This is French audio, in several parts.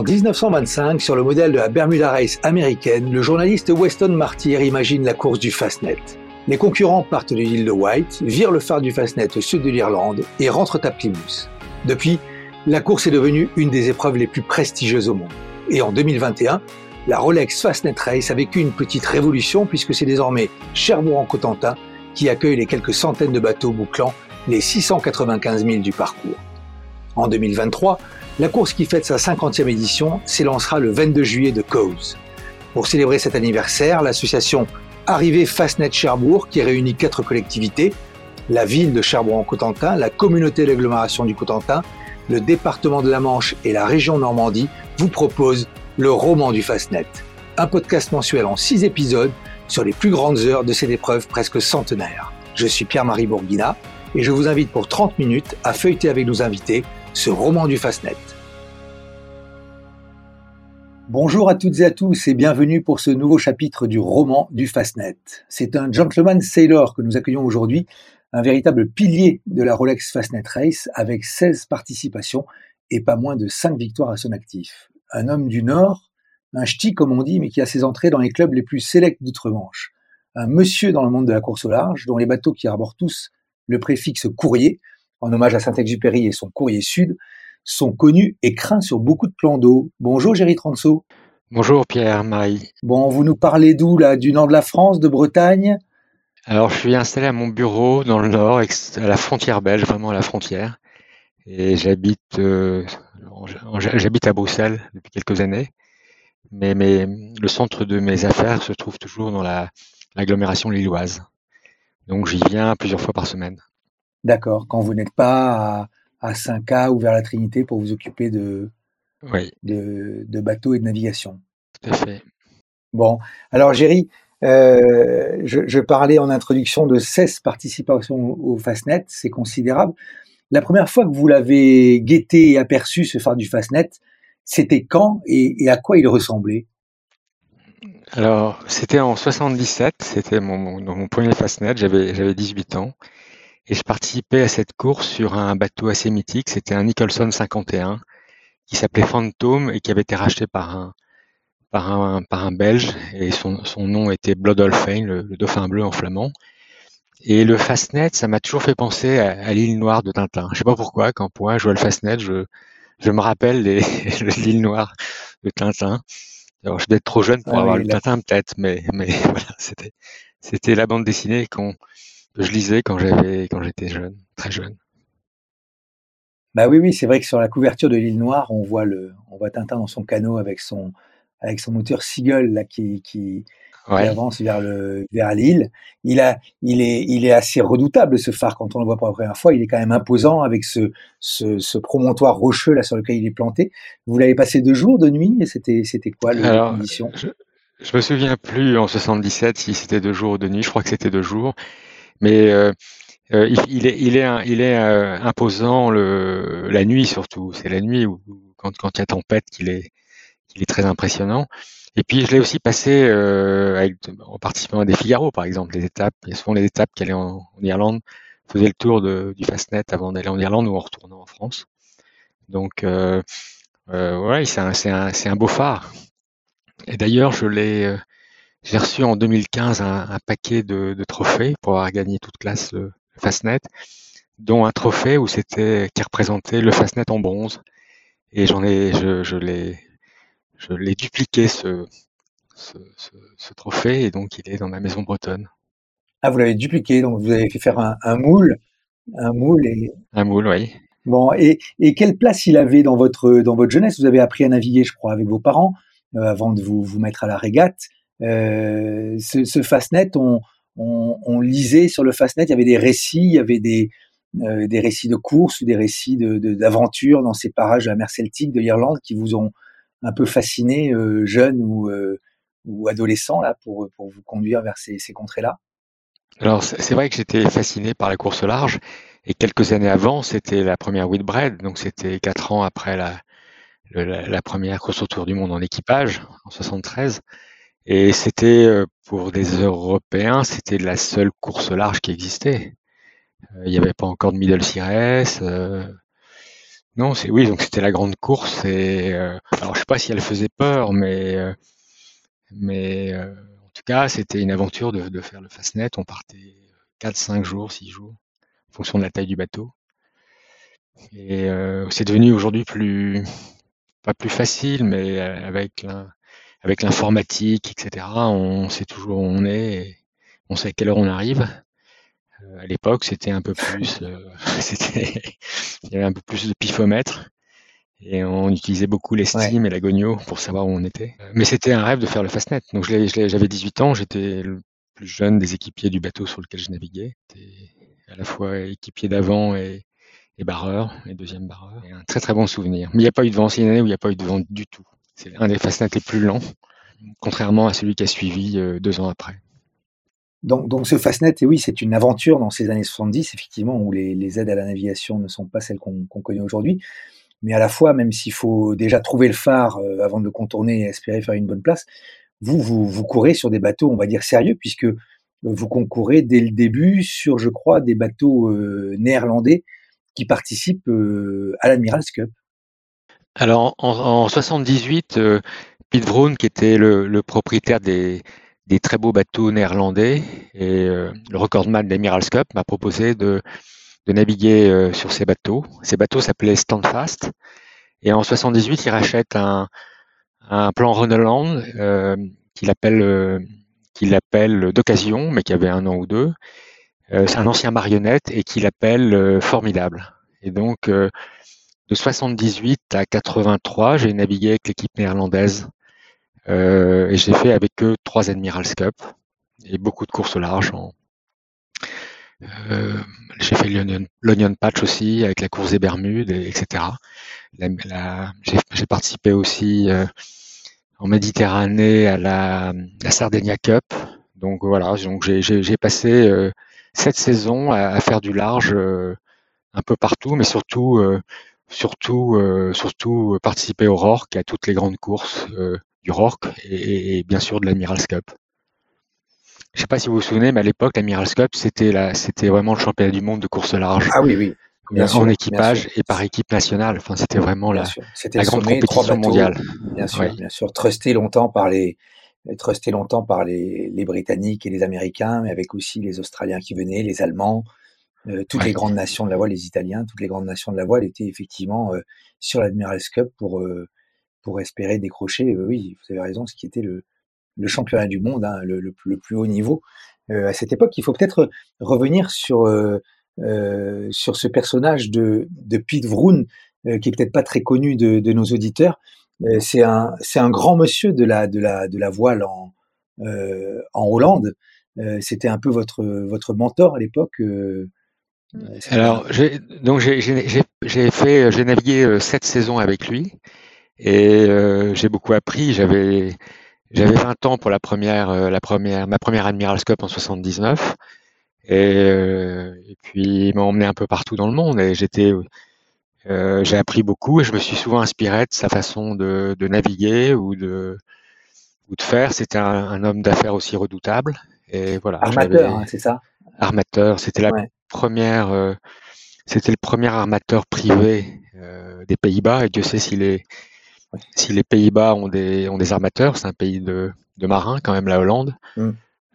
En 1925, sur le modèle de la Bermuda Race américaine, le journaliste Weston Martyr imagine la course du Fastnet. Les concurrents partent de l'île de White, virent le phare du Fastnet au sud de l'Irlande et rentrent à Plymouth. Depuis, la course est devenue une des épreuves les plus prestigieuses au monde. Et en 2021, la Rolex Fastnet Race a vécu une petite révolution puisque c'est désormais Cherbourg en Cotentin qui accueille les quelques centaines de bateaux bouclant les 695 000 du parcours. En 2023, la course qui fête sa 50e édition s'élancera le 22 juillet de Cowes. Pour célébrer cet anniversaire, l'association Arrivée Fastnet Cherbourg, qui réunit quatre collectivités, la ville de Cherbourg-en-Cotentin, la communauté d'agglomération du Cotentin, le département de la Manche et la région Normandie, vous propose le roman du Fastnet, un podcast mensuel en six épisodes sur les plus grandes heures de cette épreuve presque centenaire. Je suis Pierre-Marie Bourguina et je vous invite pour 30 minutes à feuilleter avec nos invités ce roman du Fastnet. Bonjour à toutes et à tous et bienvenue pour ce nouveau chapitre du roman du Fastnet. C'est un gentleman sailor que nous accueillons aujourd'hui, un véritable pilier de la Rolex Fastnet Race avec 16 participations et pas moins de 5 victoires à son actif. Un homme du Nord, un ch'ti comme on dit, mais qui a ses entrées dans les clubs les plus sélects d'outre-Manche. Un monsieur dans le monde de la course au large, dont les bateaux qui arborent tous le préfixe courrier, en hommage à Saint-Exupéry et son courrier sud, sont connus et craints sur beaucoup de plans d'eau. Bonjour Géry Transo. Bonjour Pierre-Marie. Bon, vous nous parlez d'où là Du nord de la France, de Bretagne? Alors je suis installé à mon bureau dans le nord, à la frontière belge, vraiment à la frontière. Et j'habite euh, j'habite à Bruxelles depuis quelques années. Mais, mais le centre de mes affaires se trouve toujours dans l'agglomération lilloise. Donc j'y viens plusieurs fois par semaine. D'accord. Quand vous n'êtes pas à, à 5K ou vers la Trinité pour vous occuper de, de, bateaux et de navigation. Tout à fait. Bon, alors Géry, euh, je, parlais en introduction de 16 participations au Fastnet, c'est considérable. La première fois que vous l'avez guetté et aperçu, ce phare du Fastnet, c'était quand et, à quoi il ressemblait? Alors, c'était en 77, c'était mon, mon, premier Fastnet, j'avais, j'avais 18 ans. Et je participais à cette course sur un bateau assez mythique, c'était un Nicholson 51 qui s'appelait Phantom et qui avait été racheté par un, par un, par un Belge et son, son nom était Bloodolphin, le, le dauphin bleu en flamand. Et le Fastnet, ça m'a toujours fait penser à, l'île noire de Tintin. Je sais pas pourquoi, quand pour moi je vois le Fastnet, je, je me rappelle l'île noire de Tintin. Alors, je vais être trop jeune pour ah avoir le Tintin peut-être, mais, mais voilà, c'était, c'était la bande dessinée qu'on, je lisais quand j'avais, quand j'étais jeune, très jeune. Bah oui, oui, c'est vrai que sur la couverture de l'île Noire, on voit le, on voit Tintin dans son canot avec son, avec son moteur Seagull là qui, qui, avance vers le, vers l'île. Il a, il est, il est assez redoutable ce phare quand on le voit pour la première fois. Il est quand même imposant avec ce, ce, ce promontoire rocheux là sur lequel il est planté. Vous l'avez passé deux jours, de nuit, c'était, c'était quoi les conditions je, je me souviens plus en 77 si c'était deux jours ou de nuit. Je crois que c'était deux jours, mais euh, euh, il, est, il est, il est euh, imposant le, la nuit surtout. C'est la nuit où, quand, quand il y a tempête qu'il est, est très impressionnant. Et puis je l'ai aussi passé euh, en participant à des Figaro, par exemple, les étapes. Il y a souvent les étapes qui allaient en, Irlande, faisaient le tour de, du Fastnet avant d'aller en Irlande ou en retournant en France. Donc euh, euh, ouais, c'est un, un, un beau phare. Et d'ailleurs, je l'ai, j'ai reçu en 2015 un, un paquet de, de, trophées pour avoir gagné toute classe le, Fastnet, dont un trophée où c'était qui représentait le Fastnet en bronze. Et j'en ai, je, je l'ai, je l'ai dupliqué ce, ce, ce, trophée et donc il est dans ma maison bretonne. Ah, vous l'avez dupliqué, donc vous avez fait faire un, un, moule, un moule et. Un moule, oui. Bon, et, et quelle place il avait dans votre dans votre jeunesse? Vous avez appris à naviguer, je crois, avec vos parents euh, avant de vous vous mettre à la régate. Euh, ce, Fastnet, on, lisait sur le Fastnet, il y avait des récits, il y avait des, euh, récits de courses ou des récits d'aventure de, dans ces parages de la mer Celtique de l'Irlande qui vous ont un peu fasciné, euh, jeune ou, adolescent, là, pour, vous conduire vers ces, contrées-là? Alors, c'est vrai que j'étais fasciné par la course large. Et quelques années avant, c'était la première Whitbread, donc c'était quatre ans après la, la, la, première course autour du monde en équipage, en 73. Et c'était euh, pour des Européens, c'était la seule course large qui existait. Euh, il n'y avait pas encore de Middle Cires. Euh, Non, c'est oui, donc c'était la grande course et alors je sais pas si elle faisait peur, mais mais en tout cas, c'était une aventure de, de faire le Fastnet. On partait 4, 5 jours, 6 jours, en fonction de la taille du bateau. Et c'est devenu aujourd'hui plus pas plus facile, mais avec avec l'informatique, etc. On sait toujours où on est, et on sait à quelle heure on arrive. à l'époque, c'était un peu plus, c'était, il y avait un peu plus de pifomètre et on utilisait beaucoup l'estime et la gogno pour savoir où on était. Mais c'était un rêve de faire le Fastnet. Donc j'avais 18 ans, j'étais le plus jeune des équipiers du bateau sur lequel je naviguais. J'étais à la fois équipier d'avant et, et barreur, et deuxième barreur. Et un très très bon souvenir. Mais il n'y a pas eu de vent, c'est une année où il n'y a pas eu de vent du tout. C'est un des Fastnets les plus lents, contrairement à celui qui a suivi euh, deux ans après. Donc, donc ce Fastnet, et oui, c'est une aventure dans ces années 70, effectivement, où les, les aides à la navigation ne sont pas celles qu'on connaît aujourd'hui mais à la fois, même s'il faut déjà trouver le phare euh, avant de contourner et espérer faire une bonne place, vous, vous, vous courez sur des bateaux, on va dire, sérieux, puisque euh, vous concourez dès le début sur, je crois, des bateaux euh, néerlandais qui participent à l'Admiral's Cup. Alors, en, en 78, Piet Vroon, qui était le, le propriétaire des, des, très beaux bateaux néerlandais et le recordman de l'Admiral's Cup, m'a proposé de de naviguer euh, sur ces bateaux. Ces bateaux s'appelaient Standfast. Et en 78, il rachète un, un plan Reneland euh, qu'il appelle, euh, qu'il appelle d'occasion, mais qui avait un an ou deux. c'est un ancien marionnette et qu'il appelle formidable. Et donc, de 78 à 83, j'ai navigué avec l'équipe néerlandaise et j'ai fait avec eux trois Admirals Cup et beaucoup de courses larges en, euh, j'ai fait l'Onion Patch aussi avec la course des Bermudes, etc. j'ai participé aussi euh, en Méditerranée à la, la, Sardinia Cup. Donc voilà, donc j'ai passé euh, cette saison à, faire du large un peu partout, mais surtout, surtout, surtout participer au Rorque, à toutes les grandes courses du Rorque et, et, bien sûr de l'Admiral's Cup. Je sais pas si vous vous souvenez, mais à l'époque, l'Admiral's Cup, c'était la, c'était vraiment le championnat du monde de course large. Ah oui, oui. Bien en équipage et par équipe nationale. Enfin, c'était vraiment la, la grande compétition mondiale. Bien sûr, bien sûr. Trusté longtemps par les, trusté longtemps par les, les, Britanniques et les Américains, mais avec aussi les Australiens qui venaient, les Allemands, euh, toutes les grandes nations de la voile, les Italiens, toutes les grandes nations de la voile étaient effectivement euh, sur l'Admiral's Cup pour euh, pour espérer décrocher. oui, vous avez raison, ce qui était le le championnat du monde, hein, le, plus haut niveau. Euh, à cette époque, il faut peut-être revenir sur euh, euh, sur ce personnage de, de Pete Vroon, qui est peut-être pas très connu de, nos auditeurs. c'est un c'est un grand monsieur de la de la de la voile en en Hollande. C'était un peu votre votre mentor à l'époque. Alors, donc j'ai fait, j'ai navigué sept saisons avec lui et j'ai beaucoup appris. J'avais j'avais 20 ans pour la première, euh, la première, ma première Admiral's Cup en 79. Et, euh, et puis il m'a emmené un peu partout dans le monde et j'étais, euh, j'ai appris beaucoup et je me suis souvent inspiré de sa façon de, de naviguer ou de, ou de faire. C'était un, un, homme d'affaires aussi redoutable. Et voilà. Armateur, hein, c'est ça? Armateur. C'était la première, euh, c'était le premier armateur privé euh, des Pays-Bas et Dieu sait si les Pays-Bas ont des, ont des armateurs, c'est un pays de, de marins quand même, la Hollande. Mm.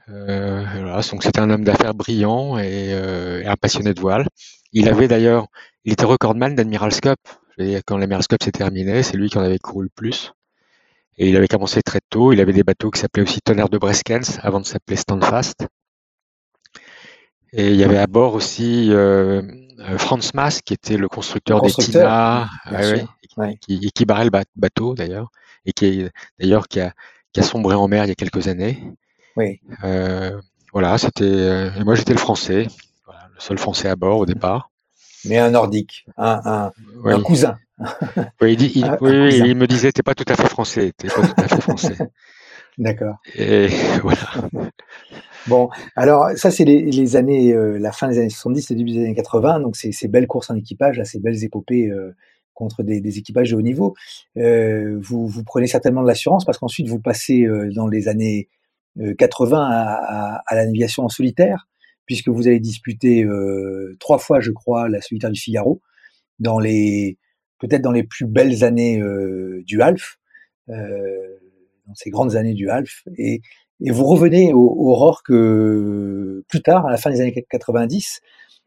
Euh, voilà, donc c'était un homme d'affaires brillant et, et, un passionné de voile. Il avait d'ailleurs, il était recordman d'Admiral's Cup. Quand l'Admiral's Cup s'est terminé, c'est lui qui en avait couru le plus. Et il avait commencé très tôt. Il avait des bateaux qui s'appelaient aussi Tonnerre de Breskens avant de s'appeler Standfast. Et il y avait à bord aussi euh, euh Franz Maas qui était le constructeur, des Tina, qui, qui, barrait le bateau d'ailleurs, et qui d'ailleurs qui a, qui a sombré en mer il y a quelques années. Oui. Euh, voilà, c'était. Et moi j'étais le français, voilà, le seul français à bord au départ. Mais un nordique, un, un, un cousin. oui, il, dit, il, oui, il me disait, t'es pas tout à fait français, t'es pas tout à fait français. D'accord. Et voilà. Bon, alors ça c'est les, les, années, euh, la fin des années 70 et début des années 80, donc c'est ces belles courses en équipage, là, ces belles épopées euh, contre des, équipages de haut niveau. Euh, vous, vous prenez certainement de l'assurance parce qu'ensuite vous passez euh, dans les années 80 euh, à, à, la navigation en solitaire, puisque vous avez disputé trois fois, je crois, la solitaire du Figaro dans les peut-être dans les plus belles années du half, dans ces grandes années du half, et, et vous revenez au, au plus tard, à la fin des années 90.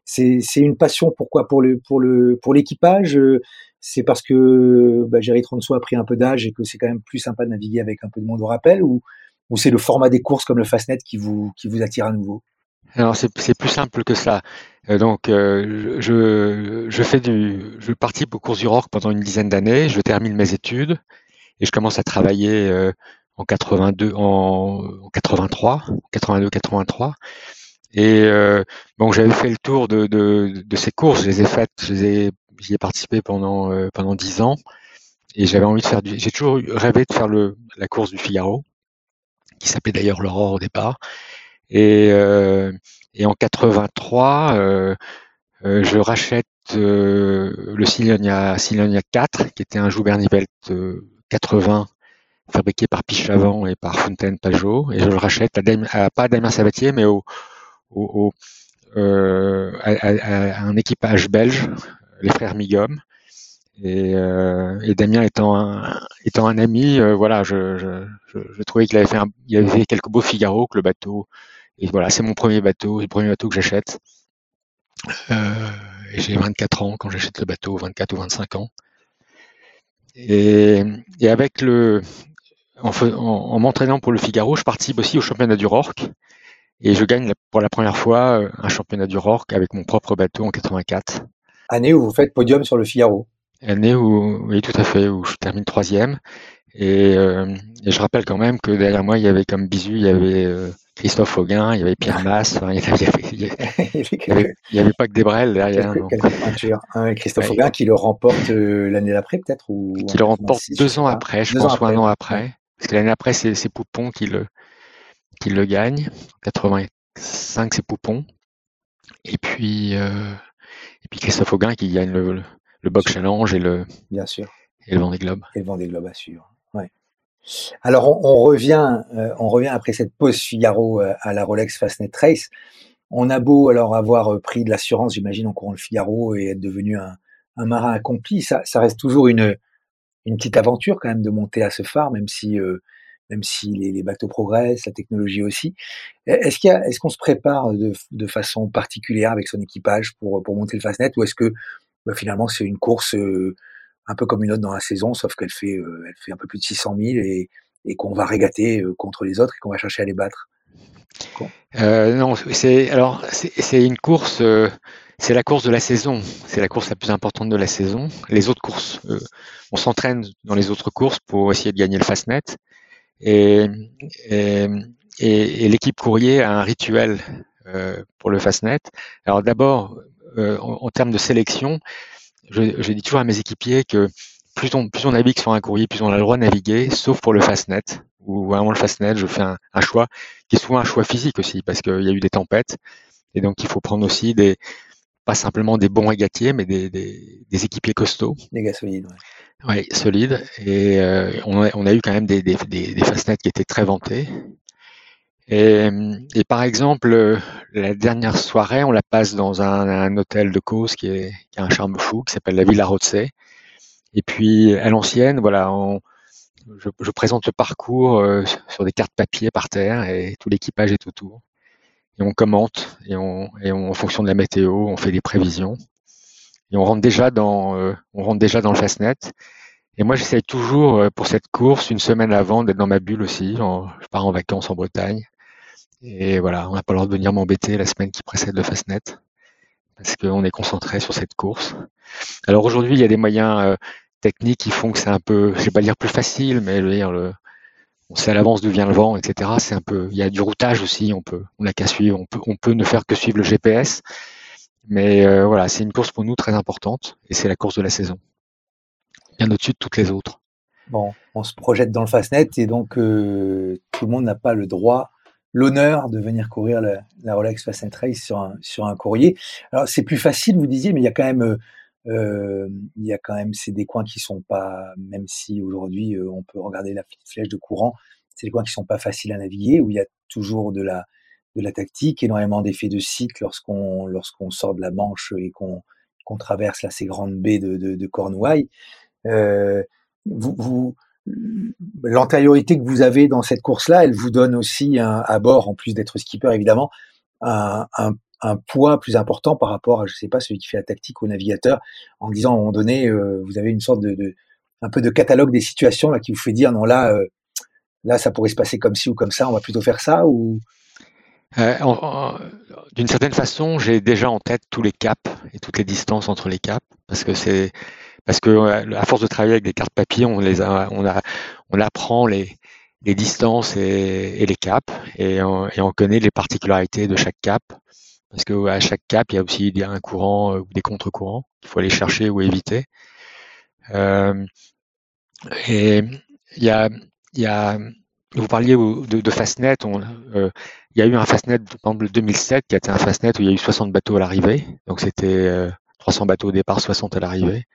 C'est une passion. Pourquoi? Pour le pour le pour l'équipage. C'est parce que bah, Jerry Tronso a pris un peu d'âge et que c'est quand même plus sympa de naviguer avec un peu de monde au rappel, ou ou c'est le format des courses comme le Fastnet qui vous qui vous attire à nouveau? Alors c'est plus simple que ça. Euh, donc euh, je, je fais du, je participe aux courses du ROC pendant une dizaine d'années. Je termine mes études et je commence à travailler euh, en 82, en, 83, 82, 83. Et bon, j'avais fait le tour de, ces courses. Je les ai faites, j'y ai, participé pendant pendant dix ans. Et j'avais envie de faire du. J'ai toujours rêvé de faire la course du Figaro, qui s'appelait d'ailleurs l'Aurore au départ. Et, euh, en 83, euh, euh, je rachète le Silonia, Silonia 4, qui était un Joubert-Nivelle 80 fabriqué par Pichavant et par Fontaine Pajot, et je le rachète à, pas à Damien Sabatier, mais au, euh, à, un équipage belge, les frères Migom. Et, euh, Damien étant un, ami, voilà, je, trouvais qu'il avait fait, avait fait quelques beaux Figaro, que le bateau et voilà, c'est mon premier bateau, le premier bateau que j'achète. Euh, et j'ai 24 ans quand j'achète le bateau, 24 ou 25 ans. Et, avec le, en, m'entraînant pour le Figaro, je participe aussi au championnat du Rorque. Et je gagne pour la première fois euh, un championnat du Rorque avec mon propre bateau en 84. Année où vous faites podium sur le Figaro. Année où, oui, tout à fait, où je termine troisième. Et, euh, et je rappelle quand même que derrière moi, il y avait comme bisu, il y avait Christophe Auguin, il y avait Pierre Masse, il n'y avait, pas que des brels derrière. Hein, Christophe Auguin qui le remporte euh, l'année d'après peut-être ou Qui le remporte deux ans après, je pense, ou un an après. Parce que l'année après, c'est Poupon qui le, qui le gagne. 85, c'est Poupon. Et puis, euh, et puis Christophe Auguin qui gagne le, le Box Challenge et le, Bien sûr. et le Vendée Globe. Et le Vendée Globe, assure. Alors on, revient, euh, on revient après cette pause Figaro euh, à la Rolex Fastnet Race. On a beau alors avoir euh, pris de l'assurance, j'imagine, en courant le Figaro et être devenu un, marin accompli, ça, reste toujours une, une petite aventure quand même de monter à ce phare, même si même si les, bateaux progressent, la technologie aussi. Est-ce qu'il est-ce qu'on se prépare de, façon particulière avec son équipage pour pour monter le Fastnet ou est-ce que bah, finalement c'est une course un peu comme une autre dans la saison, sauf qu'elle fait, euh, elle fait un peu plus de 600 000 et, et qu'on va régater euh, contre les autres et qu'on va chercher à les battre. Euh, non, c'est alors c'est une course, c'est la course de la saison, c'est la course la plus importante de la saison. Les autres courses, on s'entraîne dans les autres courses pour essayer de gagner le Fastnet. Et, l'équipe courrier a un rituel pour le Fastnet. Alors d'abord, en, termes de sélection, je, dis toujours à mes équipiers que plus on, plus on navigue sur un courrier, plus on a le droit de naviguer, sauf pour le Fastnet, ou vraiment le Fastnet, je fais un, choix qui est souvent un choix physique aussi, parce qu'il y a eu des tempêtes, et donc il faut prendre aussi des, pas simplement des bons régatiers, mais des, des, équipiers costauds. Des gars solides, ouais. solides. Et euh, on, a, on, a, eu quand même des, des, des, Fastnets qui étaient très vantés. Et, et, par exemple, la dernière soirée, on la passe dans un, un hôtel de Cause qui, est, qui a un charme fou, qui s'appelle la Villa Rotsey. Et puis, à l'ancienne, voilà, on, je, je, présente le parcours euh, sur des cartes papier par terre et tout l'équipage est autour. Et on commente et, on, et on, en fonction de la météo, on fait des prévisions. Et on rentre déjà dans, euh, on rentre déjà dans le Fastnet. Et moi, j'essaye toujours euh, pour cette course, une semaine avant, d'être dans ma bulle aussi. je pars en vacances en Bretagne. Et voilà, on n'a pas le droit de venir m'embêter la semaine qui précède le Fastnet parce qu'on est concentré sur cette course. Alors aujourd'hui, il y a des moyens euh, techniques qui font que c'est un peu, je vais pas dire plus facile, mais on sait à l'avance d'où vient le vent, etc. C'est un peu, il y a du routage aussi, on peut, on n'a qu'à suivre, on peut, on peut ne faire que suivre le GPS. Mais euh, voilà, c'est une course pour nous très importante et c'est la course de la saison, bien au-dessus de toutes les autres. Bon, on se projette dans le Fastnet et donc euh, tout le monde n'a pas le droit l'honneur de venir courir la, Rolex Fast Race sur un, sur un courrier. Alors c'est plus facile, vous disiez, mais il y a quand même, euh, il y a quand même, c'est des coins qui sont pas, même si aujourd'hui euh, on peut regarder la flèche de courant, c'est des coins qui sont pas faciles à naviguer, où il y a toujours de la, de la tactique, énormément d'effets de cycle lorsqu'on sort de la Manche et qu'on traverse là, ces grandes baies de, de, de Cornouailles. Euh, vous, vous l'antériorité que vous avez dans cette course-là, elle vous donne aussi à bord, en plus d'être skipper évidemment, un, poids plus important par rapport à, je sais pas, celui qui fait la tactique au navigateur, en disant à un moment donné, euh, vous avez une sorte de, de, un peu de catalogue des situations là qui vous fait dire non là, euh, là ça pourrait se passer comme ci ou comme ça, on va plutôt faire ça ou? Euh, D'une certaine façon, j'ai déjà en tête tous les caps et toutes les distances entre les caps parce que c'est parce que à force de travailler avec des cartes papier, on les on a, on apprend les, les distances et, les caps et on, connaît les particularités de chaque cap parce que à chaque cap il y a aussi un courant ou des contre-courants qu'il faut aller chercher ou éviter. Euh, et il y a, il y a, vous parliez de, Fastnet, on, euh, il y a eu un Fastnet, par exemple, 2007, qui a été un Fastnet où il y a eu 60 bateaux à l'arrivée. Donc c'était euh, 300 bateaux au départ, 60 à l'arrivée.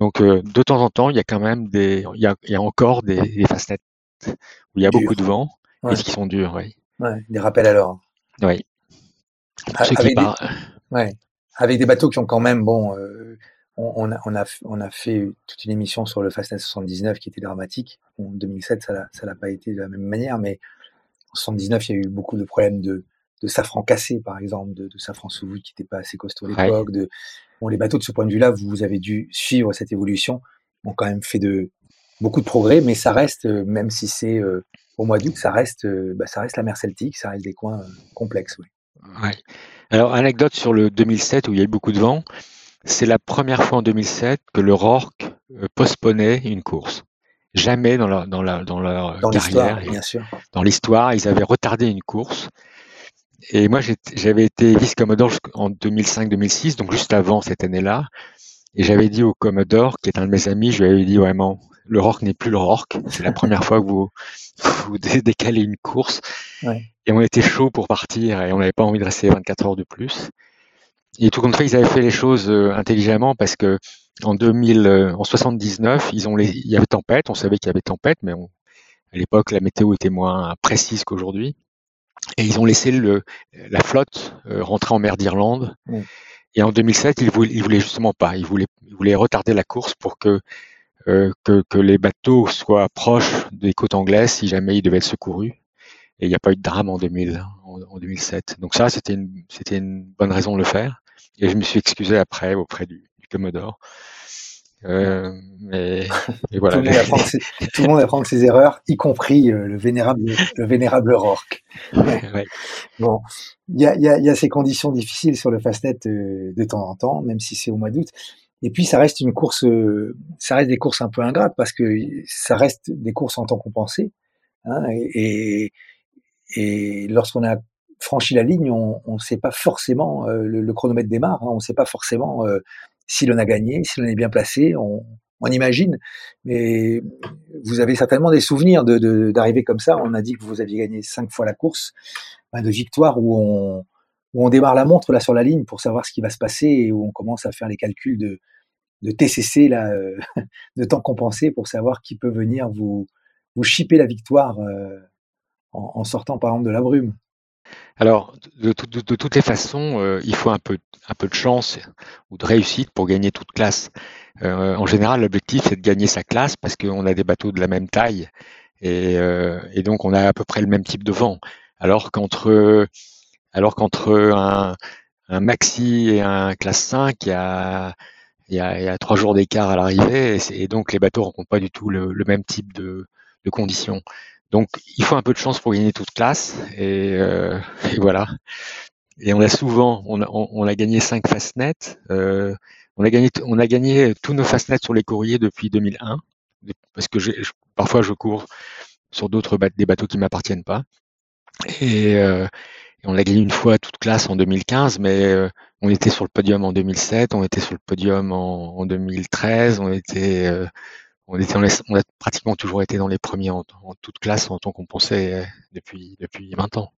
Donc euh, de temps en temps, il y a quand même des, il y a, il y a encore des, des fastnets où il y a beaucoup de vent ouais. et qui sont durs, oui. Ouais, des rappels à l'heure. Oui. Avec, des, ouais, avec des bateaux qui ont quand même, bon, euh, on, on, a, on, a, on a fait toute une émission sur le Fastnet 79 qui était dramatique. En 2007, ça l'a pas été de la même manière, mais en 79, il y a eu beaucoup de problèmes de, de safran cassé, par exemple, de, de safran sous qui n'était pas assez costaud à l'époque, ouais. de Bon, les bateaux, de ce point de vue-là, vous avez dû suivre cette évolution, ont quand même fait de beaucoup de progrès, mais ça reste, euh, même si c'est euh, au mois d'août, ça reste, euh, bah, ça reste la mer Celtique, ça reste des coins complexes. Oui. Ouais. Alors, anecdote sur le 2007 où il y a eu beaucoup de vent, c'est la première fois en 2007 que le Rorque postponait une course. Jamais dans leur, dans leur, dans leur dans carrière, bien sûr. dans l'histoire, ils avaient retardé une course. Et moi, j'avais été vice-commodore en 2005-2006, donc juste avant cette année-là. Et j'avais dit au commodore, qui est un de mes amis, je lui avais dit vraiment, le Rorque n'est plus le Rorque. C'est la première fois que vous, vous décalez une course. Ouais. Et on était chaud pour partir et on n'avait pas envie de rester 24 heures de plus. Et tout compte fait, ils avaient fait les choses euh, intelligemment parce que en 2000, euh, en 79, ils ont les, il y avait tempête. On savait qu'il y avait tempête, mais on, à l'époque, la météo était moins précise qu'aujourd'hui. Et ils ont laissé le, la flotte euh, rentrer en mer d'Irlande. Et en 2007, ils voulaient, ils voulaient justement pas. Ils voulaient, ils voulaient retarder la course pour que, euh, que, que les bateaux soient proches des côtes anglaises si jamais ils devaient être secourus. Et il n'y a pas eu de drame en, 2000, en, en 2007. Donc ça, c'était une, c'était une bonne raison de le faire. Et je me suis excusé après auprès du, du Commodore. Euh, mais, mais voilà. tout, le monde ses, tout, le monde apprend de ses erreurs, y compris euh, le vénérable, le vénérable Rorque. Ouais. Bon, il y a, y, a, y a, ces conditions difficiles sur le Fastnet euh, de temps en temps, même si c'est au mois d'août. Et puis ça reste une course, euh, ça reste des courses un peu ingrates parce que ça reste des courses en temps compensé. Hein, et, et lorsqu'on a franchi la ligne, on ne sait pas forcément euh, le, le, chronomètre démarre. Hein, on ne sait pas forcément si l'on a gagné, si l'on est bien placé, on, on, imagine. Mais vous avez certainement des souvenirs d'arriver de, de, comme ça. On a dit que vous aviez gagné cinq fois la course, ben de victoires où on, où on démarre la montre là sur la ligne pour savoir ce qui va se passer et où on commence à faire les calculs de, de TCC là, euh, de temps compensé pour savoir qui peut venir vous vous chipper la victoire euh, en, en sortant par exemple de la brume. Alors, de, de, toutes les façons, euh, il faut un peu, de chance ou de réussite pour gagner toute classe. Euh, en général, l'objectif, c'est de gagner sa classe parce qu'on a des bateaux de la même taille et, euh, donc on a à peu près le même type de vent. Alors qu'entre un, maxi et un classe 5, il y a, trois jours d'écart à l'arrivée et, donc les bateaux ne rencontrent pas du tout le, même type de conditions. Donc, il faut un peu de chance pour gagner toute classe. Et, euh, et voilà. Et on a souvent, on a, gagné cinq fastnets. Euh, on a gagné, on a gagné tous nos fastnets sur les courriers depuis 2001, parce que parfois je cours sur d'autres des bateaux qui m'appartiennent pas. Et, euh, on a gagné une fois toute classe en 2015, mais euh, on était sur le podium en 2007, on était sur le podium en, en 2013, on était on, était, on, a, pratiquement toujours été dans les premiers en, en toute classe en tant qu'on pensait euh, depuis, depuis 20 ans.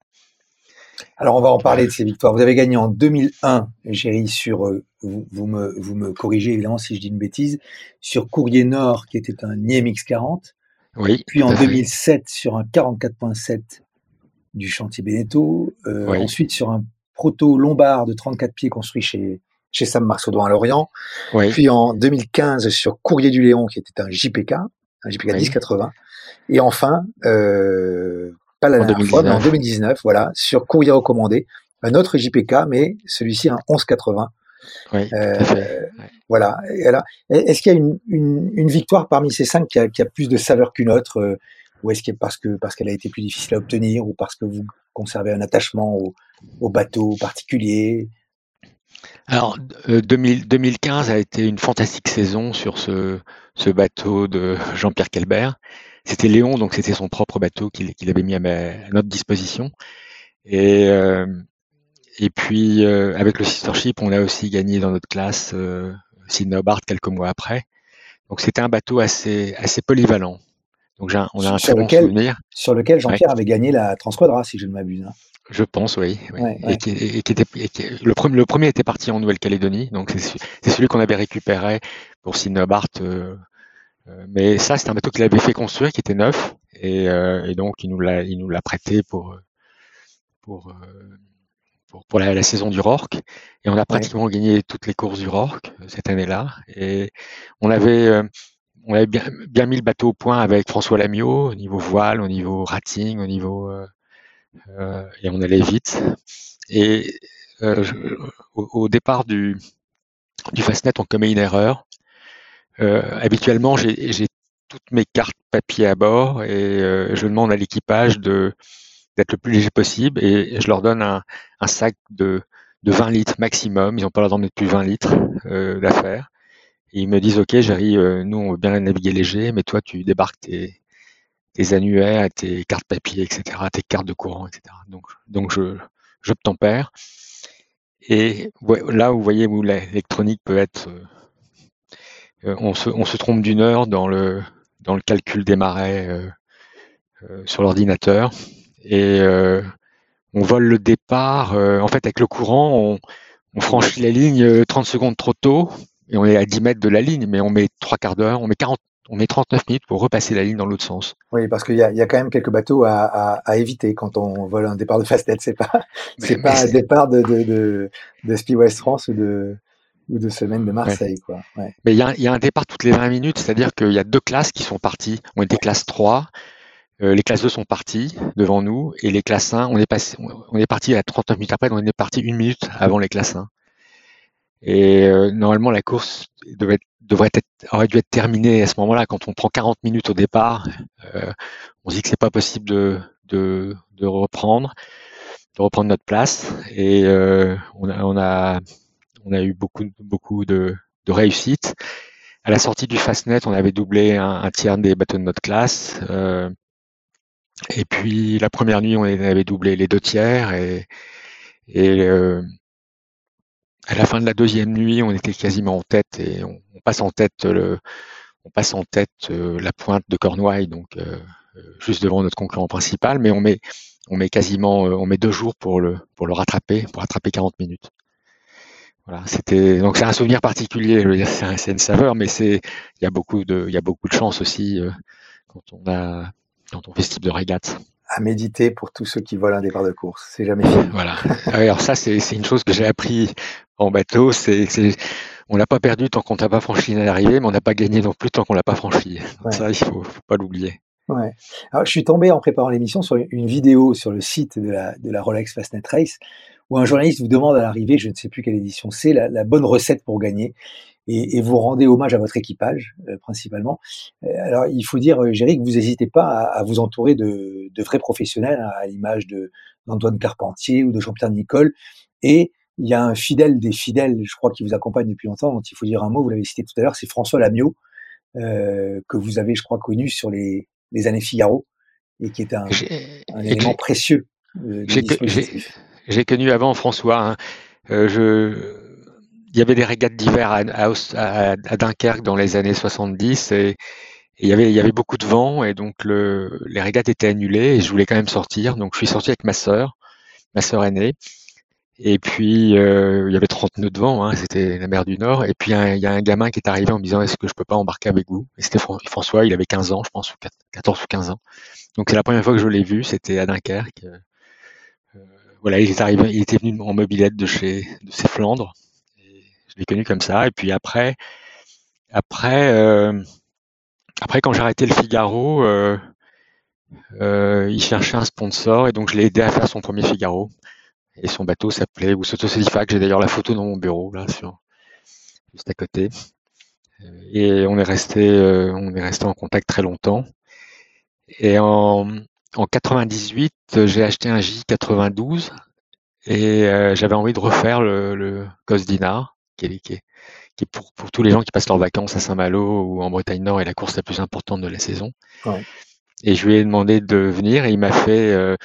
Alors on va en parler de ces victoires. Vous avez gagné en 2001, Géry, sur, euh, vous, vous, me, vous me corrigez évidemment si je dis une bêtise, sur Courrier Nord qui était un IMX 40. Oui. Puis en 2007 sur un 44.7 du chantier Beneteau. Euh, oui. Ensuite sur un proto lombard de 34 pieds construit chez, chez Sam Marceau à Lorient. Puis en 2015 sur Courrier du Léon, qui était un JPK, un JPK 1080. Et enfin, euh, pas la dernière fois, mais en 2019, voilà, sur Courrier recommandé, un autre JPK, mais celui-ci un 1180. Oui, euh, Voilà. Est-ce qu'il y a une, une, victoire parmi ces cinq qui a, qui a plus de saveur qu'une autre euh, Ou est-ce que parce que parce qu'elle a été plus difficile à obtenir, ou parce que vous conservez un attachement au, au bateau particulier alors, 2015 euh, a été une fantastique saison sur ce, bateau de Jean-Pierre Kelbert. C'était Léon, donc c'était son propre bateau qu'il avait mis à, notre disposition. Et, euh, puis, euh, avec le Sistership, on a aussi gagné dans notre classe Sydney Hobart quelques mois après. Donc, c'était un bateau assez polyvalent. Donc, on a un sur très lequel, bon souvenir. Sur lequel Jean-Pierre avait gagné la Transquadra, si je ne m'abuse. Hein. Je pense, oui. Et, qui, était, le, premier, le, premier, était parti en Nouvelle-Calédonie, donc c'est celui qu'on avait récupéré pour Sydney Hobart. Euh, euh, mais ça, c'est un bateau qu'il avait fait construire, qui était neuf, et, euh, et donc il nous l'a, il nous l'a prêté pour pour pour, pour la, saison du Rorque. Et on a pratiquement gagné toutes les courses du Rorque cette année-là. Et on avait on avait bien, mis le bateau au point avec François Lamiot au niveau voile, au niveau rating, au niveau euh, et on allait vite. Et euh, au, départ du, du Fastnet, on commet une erreur. Euh, habituellement, j'ai toutes mes cartes papier à bord et je demande à l'équipage de d'être le plus léger possible et je leur donne un, sac de, de 20 litres maximum. Ils n'ont pas le droit de plus 20 litres euh, d'affaires. Ils me disent, OK, Jerry, nous, on veut bien naviguer léger, mais toi, tu débarques tes, annuaires, tes cartes papier, etc., tes cartes de courant, etc. Donc, je, j'obtempère. Et là, vous voyez où l'électronique peut être. Euh, euh, on, se, trompe d'une heure dans le, calcul des euh, sur l'ordinateur. Et on vole le départ. en fait, avec le courant, on franchit la ligne 30 secondes trop tôt. Et on est à 10 mètres de la ligne, mais on met trois quarts d'heure, on met 40, on met 39 minutes pour repasser la ligne dans l'autre sens. Oui, parce qu'il y, y a, quand même quelques bateaux à, à, éviter quand on vole un départ de Fastnet. C'est pas, c'est pas un départ de, de, de, de Speed West France ou de, ou de semaine de Marseille. Quoi. Mais il y, a, y, a, un départ toutes les 20 minutes, c'est-à-dire qu'il y a deux classes qui sont parties. On était classe 3, euh, les classes 2 sont parties devant nous, et les classes 1, on est, passé, on est parti à 39 minutes après, donc on est parti une minute avant les classes 1. Et euh, normalement, la course devait, devrait être, aurait dû être terminée à ce moment-là. Quand on prend 40 minutes au départ, euh, on se dit que c'est pas possible de, de, de, reprendre, de reprendre notre place. Et euh, on, a, on, a, on a eu beaucoup, beaucoup de, de réussite. À la sortie du Fastnet, on avait doublé un, tiers des bateaux de notre classe. Euh, et puis la première nuit, on avait doublé les deux tiers. Et, et euh, à la fin de la deuxième nuit, on était quasiment en tête et on, passe en tête on passe en tête euh, la pointe de Cornouailles, donc euh, euh, juste devant notre concurrent principal, mais on met, on met quasiment, on met deux jours pour le, pour le rattraper, pour rattraper 40 minutes. Voilà, c'était donc c'est un souvenir particulier. C'est une saveur, mais c'est il y a beaucoup de, il y a beaucoup de chance aussi quand on a quand on fait ce type de régate à méditer pour tous ceux qui volent un départ de course. C'est jamais fini. Voilà. Ah alors ça, c'est une chose que j'ai appris en bateau. C'est on l'a pas perdu tant qu'on n'a pas franchi l'arrivée, mais on n'a pas gagné non plus tant qu'on l'a pas franchi. Ça, il faut, faut pas l'oublier. Ouais. Alors, je suis tombé en préparant l'émission sur une vidéo sur le site de la, de la Rolex Fastnet Race où un journaliste vous demande à l'arrivée, je ne sais plus quelle édition c'est, la, la bonne recette pour gagner et, et, vous rendez hommage à votre équipage euh, principalement. Euh, alors il faut dire, Géry, que vous n'hésitez pas à, à, vous entourer de, de vrais professionnels, hein, à l'image de d'Antoine Carpentier ou de Jean-Pierre Nicole. Et il y a un fidèle des fidèles, je crois, qui vous accompagne depuis longtemps, dont il faut dire un mot, vous l'avez cité tout à l'heure, c'est François Lamiot, euh, que vous avez, je crois, connu sur les, les années Figaro, et qui est un, un élément précieux. Euh, j'ai connu avant François. Hein. Euh, je il y avait des régates d'hiver à, à, Dunkerque dans les années 70 et, il, y avait, il y avait beaucoup de vent et donc le, les régates étaient annulées et je voulais quand même sortir. Donc je suis sorti avec ma sœur, ma sœur aînée. Et puis euh, il y avait 30 nœuds de vent, hein, c'était la mer du Nord. Et puis il y a un gamin qui est arrivé en me disant est-ce que je peux pas embarquer avec vous? Et c'était François, il avait 15 ans, je pense, 14 ou 15 ans. Donc c'est la première fois que je l'ai vu, c'était à Dunkerque. Euh, voilà, il est arrivé, il était venu en mobilette de chez de ses Flandres je l'ai connu comme ça. Et puis après, après, euh, après quand j'ai arrêté le Figaro, euh, euh, il cherchait un sponsor et donc je l'ai aidé à faire son premier Figaro. Et son bateau s'appelait Wusoto Selifac. J'ai d'ailleurs la photo dans mon bureau, là, juste à côté. Et on est resté, on est resté en contact très longtemps. Et en, en 98, j'ai acheté un J92 et j'avais envie de refaire le, le Cosdina, qui est, qui est, qui est pour, pour, tous les gens qui passent leurs vacances à Saint-Malo ou en Bretagne Nord est la course la plus importante de la saison. Ouais. Et je lui ai demandé de venir et il m'a fait, euh,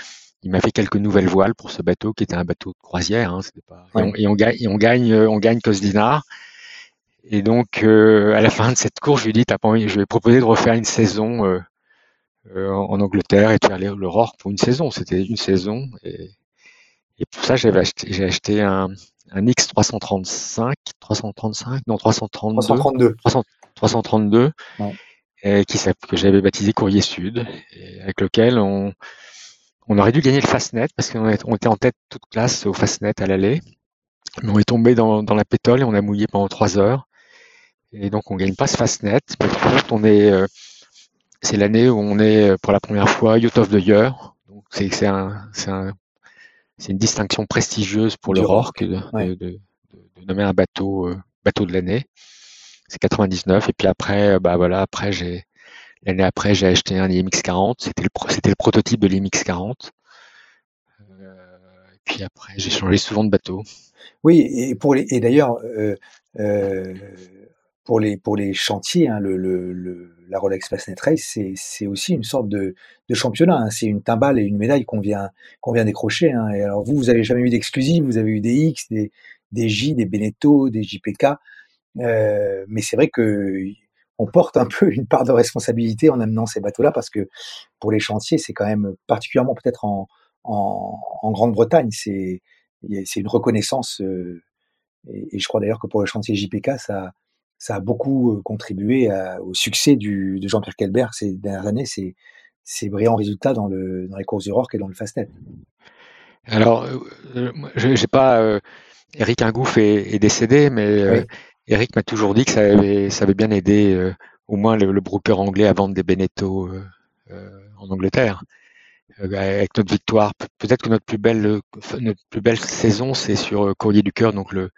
il m'a fait quelques nouvelles voiles pour ce bateau qui était un bateau de croisière. Hein, pas... ouais. et, on, et, on, gagne, et on gagne, on gagne Cosdina. Et donc euh, à la fin de cette course, je lui ai dit, t'as pas envie, je lui ai proposé de refaire une saison euh, euh en Angleterre et de faire le Rorque pour une saison. C'était une saison et, et pour ça j'avais acheté, j'ai acheté un, un X335, 335, non 332, 332, 300, 332 ouais. et qui, que j'avais baptisé Courrier Sud, et avec lequel on, on aurait dû gagner le Fastnet parce qu'on on était en tête toute classe au Fastnet à l'aller, mais on est tombé dans, dans, la pétole et on a mouillé pendant trois heures. Et donc on gagne pas ce Fastnet, mais par contre on est, euh, c'est l'année où on est pour la première fois Yacht of the Year. Donc c'est un, un c'est une distinction prestigieuse pour le RORC de, ouais. de, de, de, nommer un bateau euh, bateau de l'année. C'est 99 et puis après bah voilà après j'ai l'année après j'ai acheté un IMX 40 c'était le c'était le prototype de l'IMX 40 euh, et puis après j'ai changé souvent de bateau. Oui et pour les, et d'ailleurs euh, euh, pour les pour les chantiers hein, le, le, le, la Rolex Fastnet Race c'est aussi une sorte de, de championnat hein. c'est une timbale et une médaille qu'on vient qu'on vient décrocher hein. et alors vous vous avez jamais eu d'exclusif vous avez eu des X des des J des Beneteau des JPK euh, mais c'est vrai que on porte un peu une part de responsabilité en amenant ces bateaux là parce que pour les chantiers c'est quand même particulièrement peut-être en, en, en Grande-Bretagne c'est c'est une reconnaissance euh, et, et, je crois d'ailleurs que pour le chantier JPK ça ça a beaucoup contribué à, au succès du, de Jean-Pierre Kelbert ces dernières années, c'est ces brillants résultats dans, le, dans les courses du Rorque et dans le Fastnet. Alors, euh, j'ai pas. Euh, Eric Ingouf est, est, décédé, mais euh, oui. Eric m'a toujours dit que ça avait, ça avait bien aidé euh, au moins le, le, broker anglais à vendre des Beneteau en Angleterre. avec notre victoire, peut-être que notre plus belle, notre plus belle saison, c'est sur Courrier du Cœur, donc le,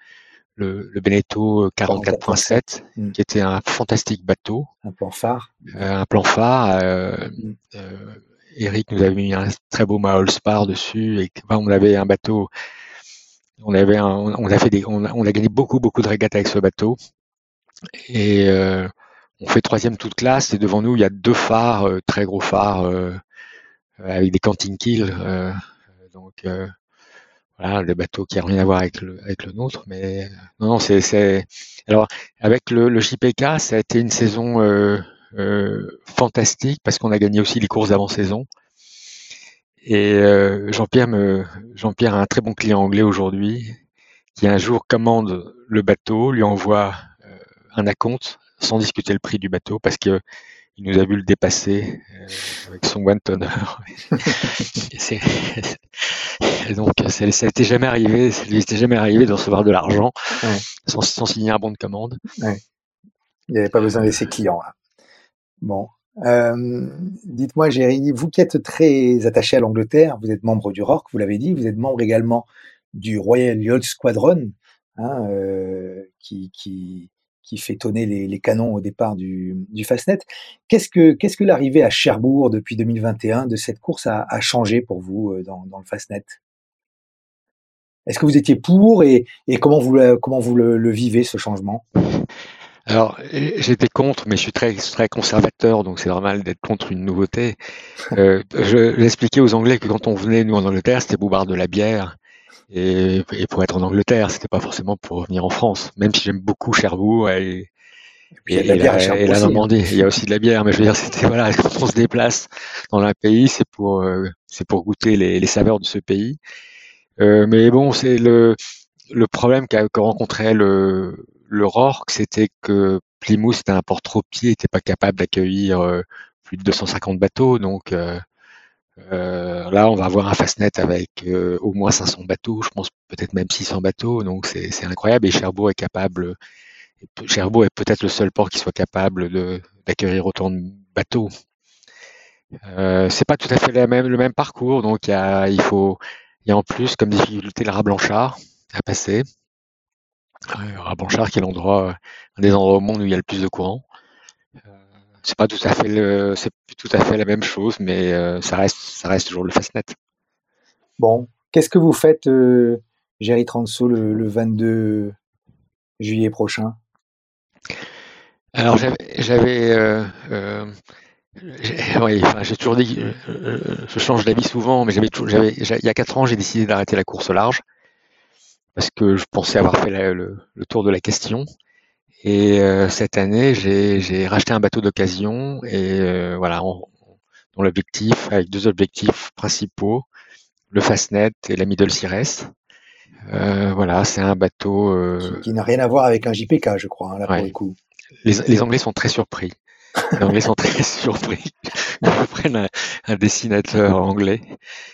le, le Beneteau 44.7, mmh. qui était un fantastique bateau. Un plan phare. Euh, un plan phare. Euh, mmh. euh, Eric nous avait mis un très beau Mahol Spar dessus et on avait un bateau. On avait un, on a fait des, on a, on a, gagné beaucoup beaucoup de régates avec ce bateau et euh, on fait troisième toute classe et devant nous il y a deux phares, euh, très gros phares avec des canting kills. donc voilà, le bateau qui a rien à voir avec le, avec le nôtre, mais non, non, c'est, alors avec le, le, JPK, ça a été une saison euh, euh, fantastique parce qu'on a gagné aussi les courses d'avant-saison. Et euh, Jean-Pierre Jean-Pierre a un très bon client anglais aujourd'hui qui un jour commande le bateau, lui envoie euh, un acompte sans discuter le prix du bateau parce que il nous a vu le dépasser euh, avec son one tonner. et donc, ça n'était jamais arrivé, ça lui était jamais arrivé de recevoir de l'argent ouais. sans, sans, signer un bon de commande. Ouais. Il n'y avait pas besoin de ses clients. Là. Bon. Euh, Dites-moi, Géry, vous qui êtes très attaché à l'Angleterre, vous êtes membre du ROC, vous l'avez dit, vous êtes membre également du Royal Yacht Squadron, hein, euh, qui, qui, qui fait tonner les, canons au départ du, du Fastnet. Qu'est-ce que, qu'est-ce que l'arrivée à Cherbourg depuis 2021 de cette course a, changé pour vous euh, dans, dans le Fastnet? Est-ce que vous étiez pour et, et comment vous, comment vous le, le vivez ce changement? Alors, j'étais contre, mais je suis très, très conservateur, donc c'est normal d'être contre une nouveauté. Euh, je l'expliquais aux Anglais que quand on venait, nous, en Angleterre, c'était boire de la bière. Et, et, pour être en Angleterre, c'était pas forcément pour venir en France, même si j'aime beaucoup Cherbourg et, et, et, la, et la, Normandie. Il y a aussi de la bière, mais je veux dire, c'était voilà, quand on se déplace dans un pays, c'est pour euh, c'est pour goûter les, les, saveurs de ce pays. Euh, mais bon, c'est le le problème qu'a qu rencontrait le le Rorque, c'était que Plymouth, c'était un port trop petit, n'était pas capable d'accueillir euh, plus de 250 bateaux, donc euh, Euh, là, on va avoir un Fastnet avec euh, au moins 500 bateaux, je pense peut-être même 600 bateaux, donc c'est incroyable. Et Cherbourg est capable, Cherbourg est peut-être le seul port qui soit capable d'accueillir autant de bateaux. Euh, c'est pas tout à fait le même parcours, donc il y a, il faut, il y a en plus comme difficulté le rat blanchard à passer. Le rat blanchard qui est l'endroit, un des endroits au monde où il y a le plus de courant c'est pas tout à fait le, c'est tout à fait la même chose, mais euh, ça reste, ça reste toujours le Fastnet. Bon, qu'est-ce que vous faites, euh, Jerry Transou, le, 22 juillet prochain? Alors j'avais, euh, j'ai toujours dit, je change d'avis souvent, mais j'avais, j'avais, il y a quatre ans, j'ai décidé d'arrêter la course au large parce que je pensais avoir fait le, tour de la question. Et euh, cette année, j'ai racheté un bateau d'occasion et euh, voilà, dont l'objectif, avec deux objectifs principaux, le Fastnet et la Middle Cires. Euh, voilà, c'est un bateau qui, n'a rien à voir avec un JPK, je crois, hein, là pour le coup. Les, les Anglais sont très surpris. Les Anglais sont très surpris je prenne un, dessinateur anglais.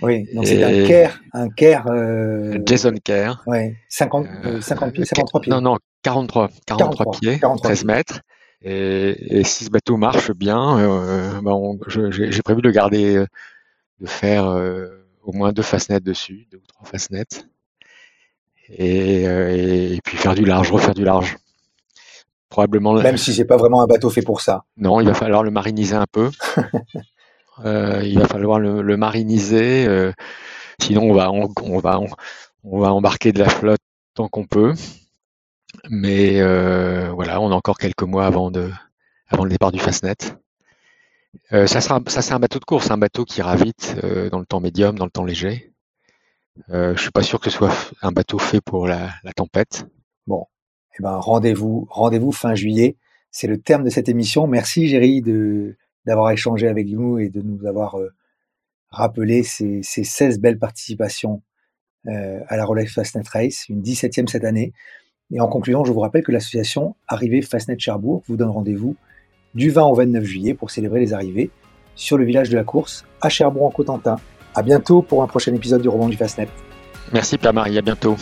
Oui, donc c'est un Kerr, un Kerr. Euh... Jason Kerr. Ouais, 50, 50 pieds, 53 pieds. Non, non, 43, 43, pieds, 13 mètres. Et, si ce bateau marche bien, euh, ben j'ai prévu de garder, euh, de faire euh, au moins deux fastnets dessus, deux ou trois fastnets. Et, et, puis faire du large, refaire du large. Probablement. Même si c'est pas vraiment un bateau fait pour ça. Non, il va falloir le mariniser un peu. il va falloir le, mariniser. sinon, on va, on, va, on va embarquer de la flotte tant qu'on peut. Mais euh, voilà, on a encore quelques mois avant, le départ du Fastnet. Euh, ça, sera, c'est un bateau de course, un bateau qui ira vite euh, dans le temps médium, dans le temps léger. Je suis pas sûr que ce soit un bateau fait pour la, tempête. Bon, eh ben rendez-vous, rendez-vous fin juillet. C'est le terme de cette émission. Merci Géry de d'avoir échangé avec nous et de nous avoir rappelé ces, ces 16 belles participations à la Rolex Fastnet Race, une 17e cette année. Et en conclusion, je vous rappelle que l'association Arrivée Fastnet Cherbourg vous donne rendez-vous du 20 au 29 juillet pour célébrer les arrivées sur le village de la course à Cherbourg en Cotentin. À bientôt pour un prochain épisode du roman du Fastnet. Merci Pierre-Marie, à bientôt.